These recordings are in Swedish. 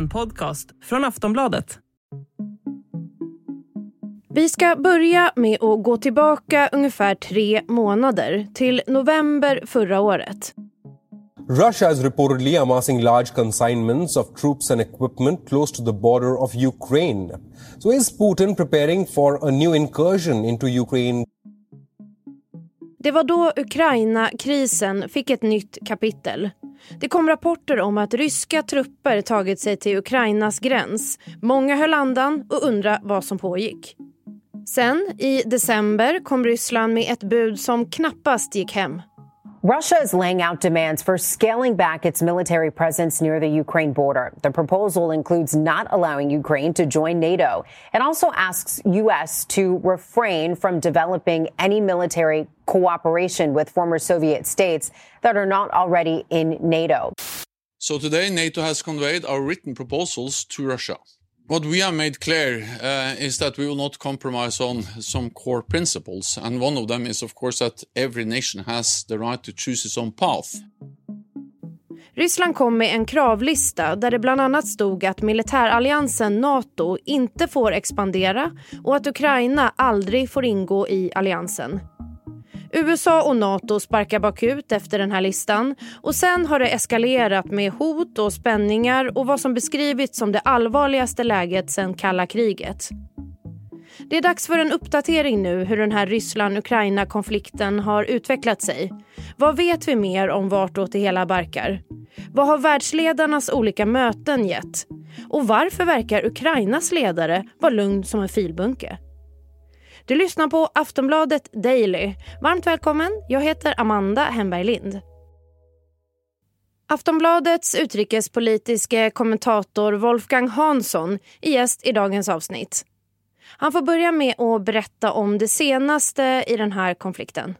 En podcast från Aftonbladet. Vi ska börja med att gå tillbaka ungefär tre månader till november förra året. Russia is reportedly amassing large consignments of troops and equipment close to the border of Ukraine. So is Putin preparing for a new incursion into Ukraine? Det var då Ukraina-krisen fick ett nytt kapitel. Det kom rapporter om att ryska trupper tagit sig till Ukrainas gräns. Många höll andan och undrade vad som pågick. Sen, i december, kom Ryssland med ett bud som knappast gick hem. Russia is laying out demands for scaling back its military presence near the Ukraine border. The proposal includes not allowing Ukraine to join NATO. It also asks U.S. to refrain from developing any military cooperation with former Soviet states that are not already in NATO. So today, NATO has conveyed our written proposals to Russia. What we have made clear uh, is that we will not compromise on some core principles, and one of them is, of course, that every nation has the right to choose its own path. Ryssland kom med en kravlista där det bland annat stod att militäralliansen Nato inte får expandera och att Ukraina aldrig får ingå i alliansen. USA och Nato sparkar bakut efter den här listan och sen har det eskalerat med hot och spänningar och vad som beskrivits som det allvarligaste läget sedan kalla kriget. Det är dags för en uppdatering nu hur den här Ryssland-Ukraina-konflikten har utvecklat sig. Vad vet vi mer om vartåt det hela barkar? Vad har världsledarnas olika möten gett? Och varför verkar Ukrainas ledare vara lugn som en filbunke? Du lyssnar på Aftonbladet Daily. Varmt välkommen. Jag heter Amanda Hemberg Lind. Aftonbladets utrikespolitiske kommentator Wolfgang Hansson är gäst i dagens avsnitt. Han får börja med att berätta om det senaste i den här konflikten.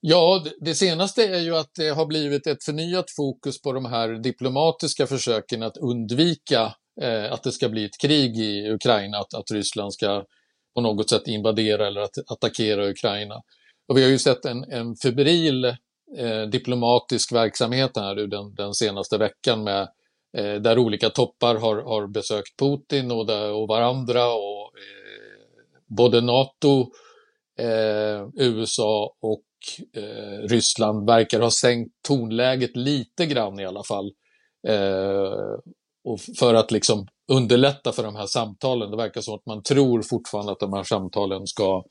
Ja, det senaste är ju att det har blivit ett förnyat fokus på de här diplomatiska försöken att undvika eh, att det ska bli ett krig i Ukraina, att, att Ryssland ska på något sätt invadera eller att attackera Ukraina. Och vi har ju sett en, en febril eh, diplomatisk verksamhet här den, den senaste veckan med eh, där olika toppar har, har besökt Putin och, där, och varandra och eh, både NATO, eh, USA och eh, Ryssland verkar ha sänkt tonläget lite grann i alla fall. Eh, och för att liksom underlätta för de här samtalen. Det verkar som att man tror fortfarande att de här samtalen ska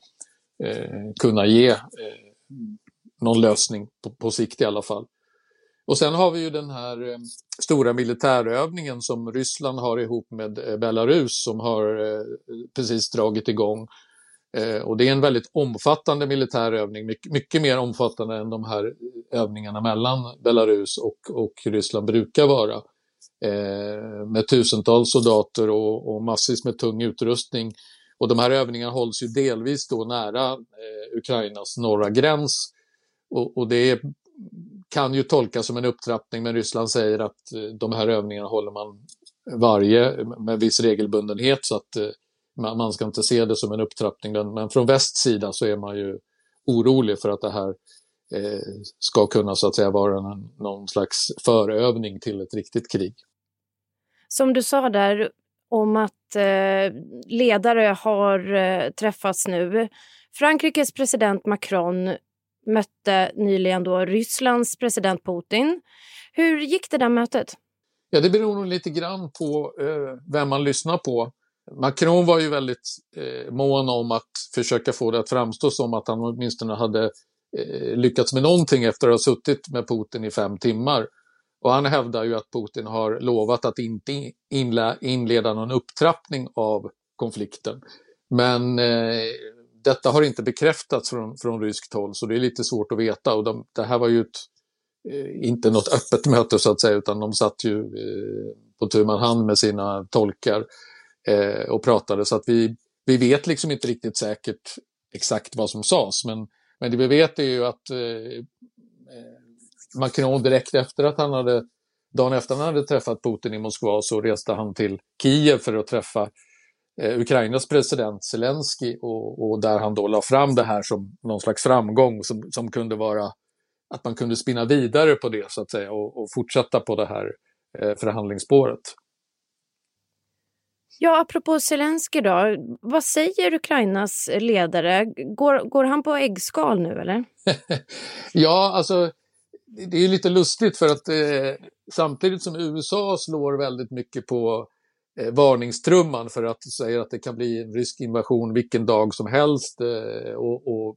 eh, kunna ge eh, någon lösning på, på, sikt i alla fall. Och sen har vi ju den här eh, stora militärövningen som Ryssland har ihop med eh, Belarus som har eh, precis dragit igång. Eh, och det är en väldigt omfattande militärövning, mycket, mycket, mer omfattande än de här övningarna mellan Belarus och, och Ryssland brukar vara eh, med tusentals soldater och, och massvis med tung utrustning. Och de här övningarna hålls ju delvis då nära eh, Ukrainas norra gräns. Och, och, det kan ju tolkas som en upptrappning, men Ryssland säger att eh, de här övningarna håller man varje med viss regelbundenhet så att eh, man, man, ska inte se det som en upptrappning. Men, men från västs sida så är man ju orolig för att det här eh, ska kunna så att säga vara någon slags förövning till ett riktigt krig. Som du sa där om att eh, ledare har eh, träffats nu. Frankrikes president Macron mötte nyligen då Rysslands president Putin. Hur gick det där mötet? Ja, det beror nog lite grann på eh, vem man lyssnar på. Macron var ju väldigt eh, mån om att försöka få det att framstå som att han åtminstone hade Eh, Eh, lyckats med någonting efter att ha suttit med Putin i fem timmar. Och han hävdar ju att Putin har lovat att inte inleda någon upptrappning av konflikten. Men eh, detta har inte bekräftats från, från ryskt håll så det är lite svårt att veta. Och de, det här var ju ett, eh, inte något öppet möte så att säga utan de satt ju eh, på tu man hand med sina tolkar eh, och pratade så att vi, vi vet liksom inte riktigt säkert exakt vad som sades men men det vi vet är ju att eh, eh Macron direkt efter att han hade, dagen efter han hade träffat Putin i Moskva så reste han till Kiev för att träffa eh, Ukrainas president Zelensky och, och, där han då la fram det här som någon slags framgång som, som kunde vara att man kunde spinna vidare på det så att säga och, och fortsätta på det här eh, förhandlingsspåret. Ja, apropå Zelensky då. Vad säger Ukrainas ledare? Går, går han på äggskal nu eller? ja, alltså det är lite lustigt för att eh, samtidigt som USA slår väldigt mycket på eh, varningstrumman för att säga att det kan bli en rysk invasion vilken dag som helst eh, och, och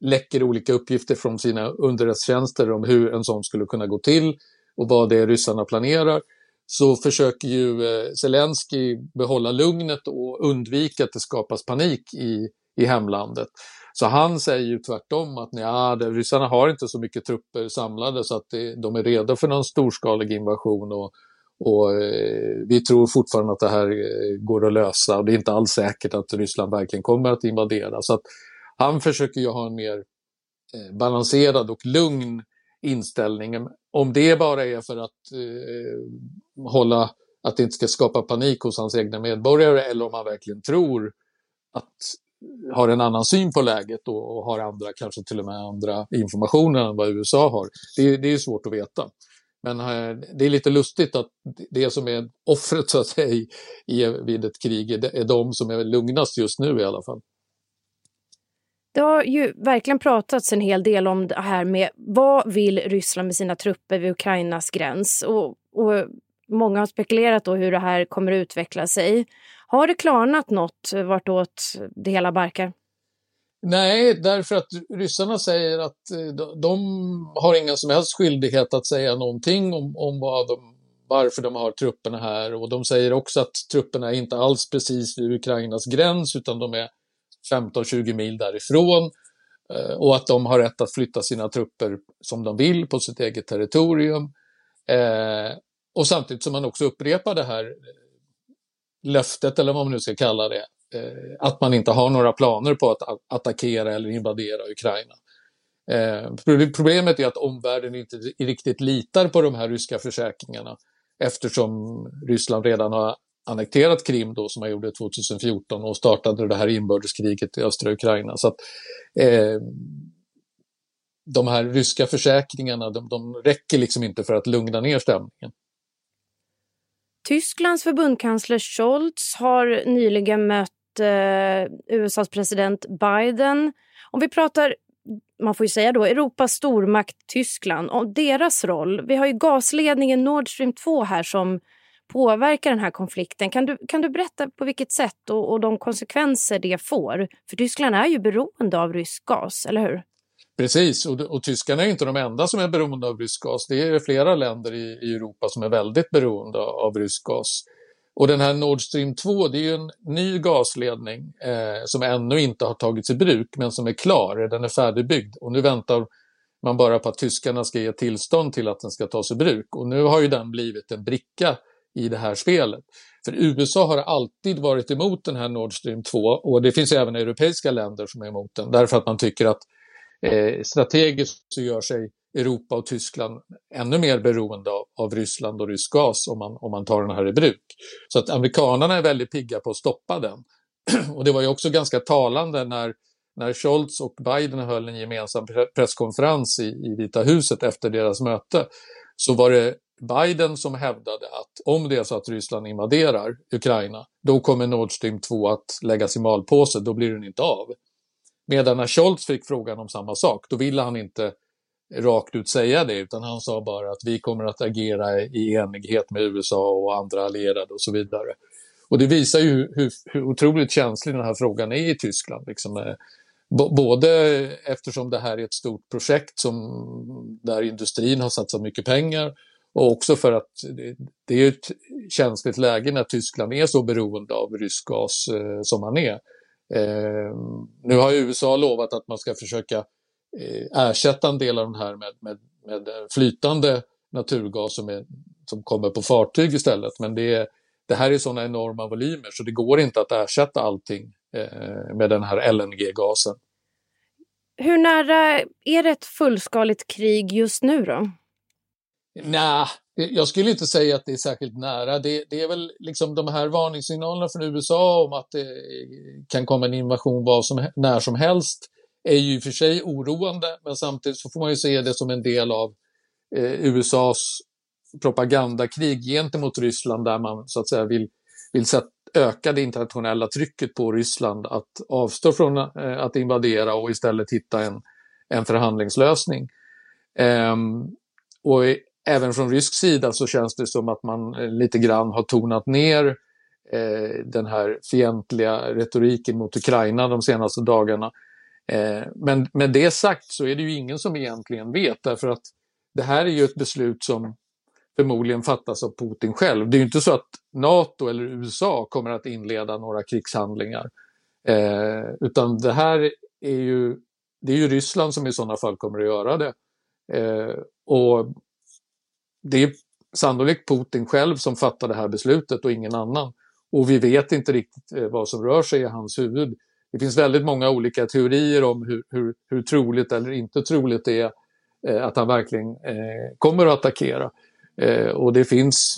läcker olika uppgifter från sina underrättelsetjänster om hur en sån skulle kunna gå till och vad det är ryssarna planerar så försöker ju eh, Zelensky behålla lugnet och undvika att det skapas panik i, i hemlandet. Så han säger ju tvärtom att ja, ryssarna har inte så mycket trupper samlade så att det, de är redo för någon storskalig invasion och, och eh, vi tror fortfarande att det här eh, går att lösa och det är inte alls säkert att Ryssland verkligen kommer att invadera. Så att han försöker ju ha en mer eh, balanserad och lugn inställningen, Om det bara är för att eh, hålla, att det inte ska skapa panik hos hans egna medborgare eller om han verkligen tror att eh, har en annan syn på läget och, och har andra, kanske till och med andra informationer än vad USA har. Det, det är svårt att veta. Men eh, det är lite lustigt att det som är offret så att säga i, vid ett krig är de som är lugnast just nu i alla fall. Det har ju verkligen pratats en hel del om det här med vad vill Ryssland med sina trupper vid Ukrainas gräns? Och, och många har spekulerat då hur det här kommer att utveckla sig. Har det klarnat något vartåt det hela barkar? Nej, därför att ryssarna säger att eh, de har ingen som helst skyldighet att säga någonting om, om vad de, varför de har trupperna här och de säger också att trupperna är inte alls precis vid Ukrainas gräns utan de är 15-20 mil därifrån eh, och att de har rätt att flytta sina trupper som de vill på sitt eget territorium. Eh, och samtidigt som man också upprepar det här eh, löftet, eller vad man nu ska kalla det, eh, att man inte har några planer på att attackera eller invadera Ukraina. Eh, problemet är att omvärlden inte riktigt litar på de här ryska försäkringarna eftersom Ryssland redan har annekterat Krim då som man gjorde 2014 och startade det här inbördeskriget i östra Ukraina. Så att, eh, de här ryska försäkringarna, de, de räcker liksom inte för att lugna ner stämningen. Tysklands förbundskansler Scholz har nyligen mött eh, USAs president Biden. Om vi pratar, man får ju säga då, Europas stormakt Tyskland och deras roll. Vi har ju gasledningen Nord Stream 2 här som påverkar den här konflikten. Kan du, kan du berätta på vilket sätt och, och de konsekvenser det får? För Tyskland är ju beroende av rysk gas, eller hur? Precis, och, och tyskarna är inte de enda som är beroende av rysk gas. Det är flera länder i, i Europa som är väldigt beroende av rysk gas. Och den här Nord Stream 2, det är ju en ny gasledning eh, som ännu inte har tagits i bruk, men som är klar. Den är färdigbyggd och nu väntar man bara på att tyskarna ska ge tillstånd till att den ska tas i bruk. Och nu har ju den blivit en bricka i det här spelet. För USA har alltid varit emot den här Nord Stream 2 och det finns även europeiska länder som är emot den därför att man tycker att eh, strategiskt så gör sig Europa och Tyskland ännu mer beroende av, av, Ryssland och rysk gas om man, om man tar den här i bruk. Så att amerikanerna är väldigt pigga på att stoppa den. och det var ju också ganska talande när, när Scholz och Biden höll en gemensam presskonferens i, i Vita huset efter deras möte så var det Biden som hävdade att om det är så att Ryssland invaderar Ukraina, då kommer Nord Stream 2 att läggas i malpåse, då blir den inte av. Medan när Scholz fick frågan om samma sak, då ville han inte rakt ut säga det, utan han sa bara att vi kommer att agera i enighet med USA och andra allierade och så vidare. Och det visar ju hur, hur otroligt känslig den här frågan är i Tyskland. Liksom, både eftersom det här är ett stort projekt som, där industrin har satsat mycket pengar och också för att det är ett känsligt läge när Tyskland är så beroende av rysk gas eh, som man är. Eh, nu har USA lovat att man ska försöka eh, ersätta en del av den här med, med, med flytande naturgas som, är, som kommer på fartyg istället. Men det, är, det här är sådana enorma volymer så det går inte att ersätta allting eh, med den här LNG-gasen. Hur nära är det ett fullskaligt krig just nu då? Nej, jag skulle inte säga att det är särskilt nära. Det, det, är väl liksom de här varningssignalerna från USA om att det kan komma en invasion var som, när som helst är ju i och för sig oroande, men samtidigt så får man ju se det som en del av eh, USAs propagandakrig gentemot Ryssland där man så att säga vill, vill öka det internationella trycket på Ryssland att avstå från eh, att invadera och istället hitta en, en förhandlingslösning. Eh, och även från rysk sida så känns det som att man eh, lite grann har tonat ner eh, den här fientliga retoriken mot Ukraina de senaste dagarna. Eh, men med det sagt så är det ju ingen som egentligen vet därför att det här är ju ett beslut som förmodligen fattas av Putin själv. Det är ju inte så att NATO eller USA kommer att inleda några krigshandlingar. Eh, utan det här är ju, det är ju Ryssland som i sådana fall kommer att göra det. Eh, och det är sannolikt Putin själv som fattar det här beslutet och ingen annan. Och vi vet inte riktigt eh, vad som rör sig i hans huvud. Det finns väldigt många olika teorier om hur, hur, hur troligt eller inte troligt det är eh, att han verkligen eh, kommer att attackera. Eh, och det finns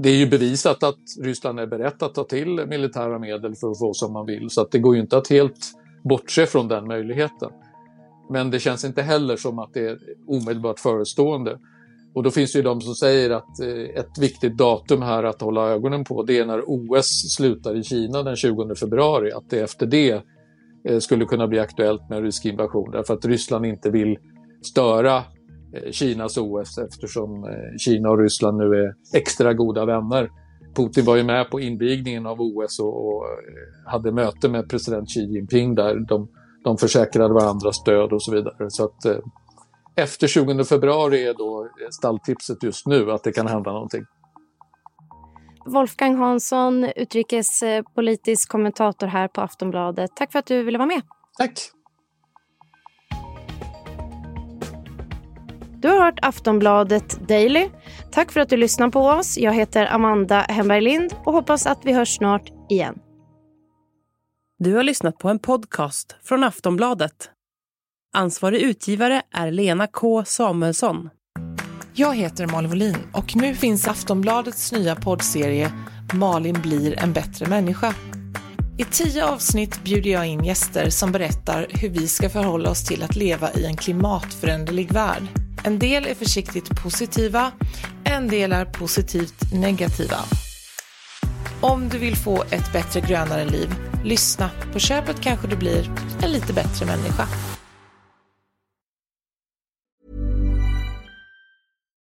det är ju bevisat att Ryssland är berett att ta till militära medel för att få som man vill så att det går ju inte att helt bortse från den möjligheten. Men det känns inte heller som att det är omedelbart förestående. Och då finns det ju de som säger att eh, ett viktigt datum här att hålla ögonen på det är när OS slutar i Kina den 20 februari. Att det efter det eh, skulle kunna bli aktuellt med en rysk invasion därför att Ryssland inte vill störa eh, Kinas OS eftersom Kina och Ryssland nu är extra goda vänner. Putin var ju med på invigningen av OS och, hade möte med president Xi Jinping där. De, de försäkrade varandra stöd och så vidare. Så att efter 20 februari är då stalltipset just nu att det kan hända någonting. Wolfgang Hansson, utrikespolitisk kommentator här på Aftonbladet. Tack för att du ville vara med. Tack. Du har hört Aftonbladet Daily. Tack för att du lyssnar på oss. Jag heter Amanda Hemberg Lind och hoppas att vi hörs snart igen. Du har lyssnat på en podcast från Aftonbladet. Ansvarig utgivare är Lena K Samuelsson. Jag heter Malin Wollin och nu finns Aftonbladets nya poddserie Malin blir en bättre människa. I tio avsnitt bjuder jag in gäster som berättar hur vi ska förhålla oss till att leva i en klimatföränderlig värld. En del är försiktigt positiva, en del är positivt negativa. Om du vill få ett bättre grönare liv, lyssna. På köpet kanske du blir en lite bättre människa.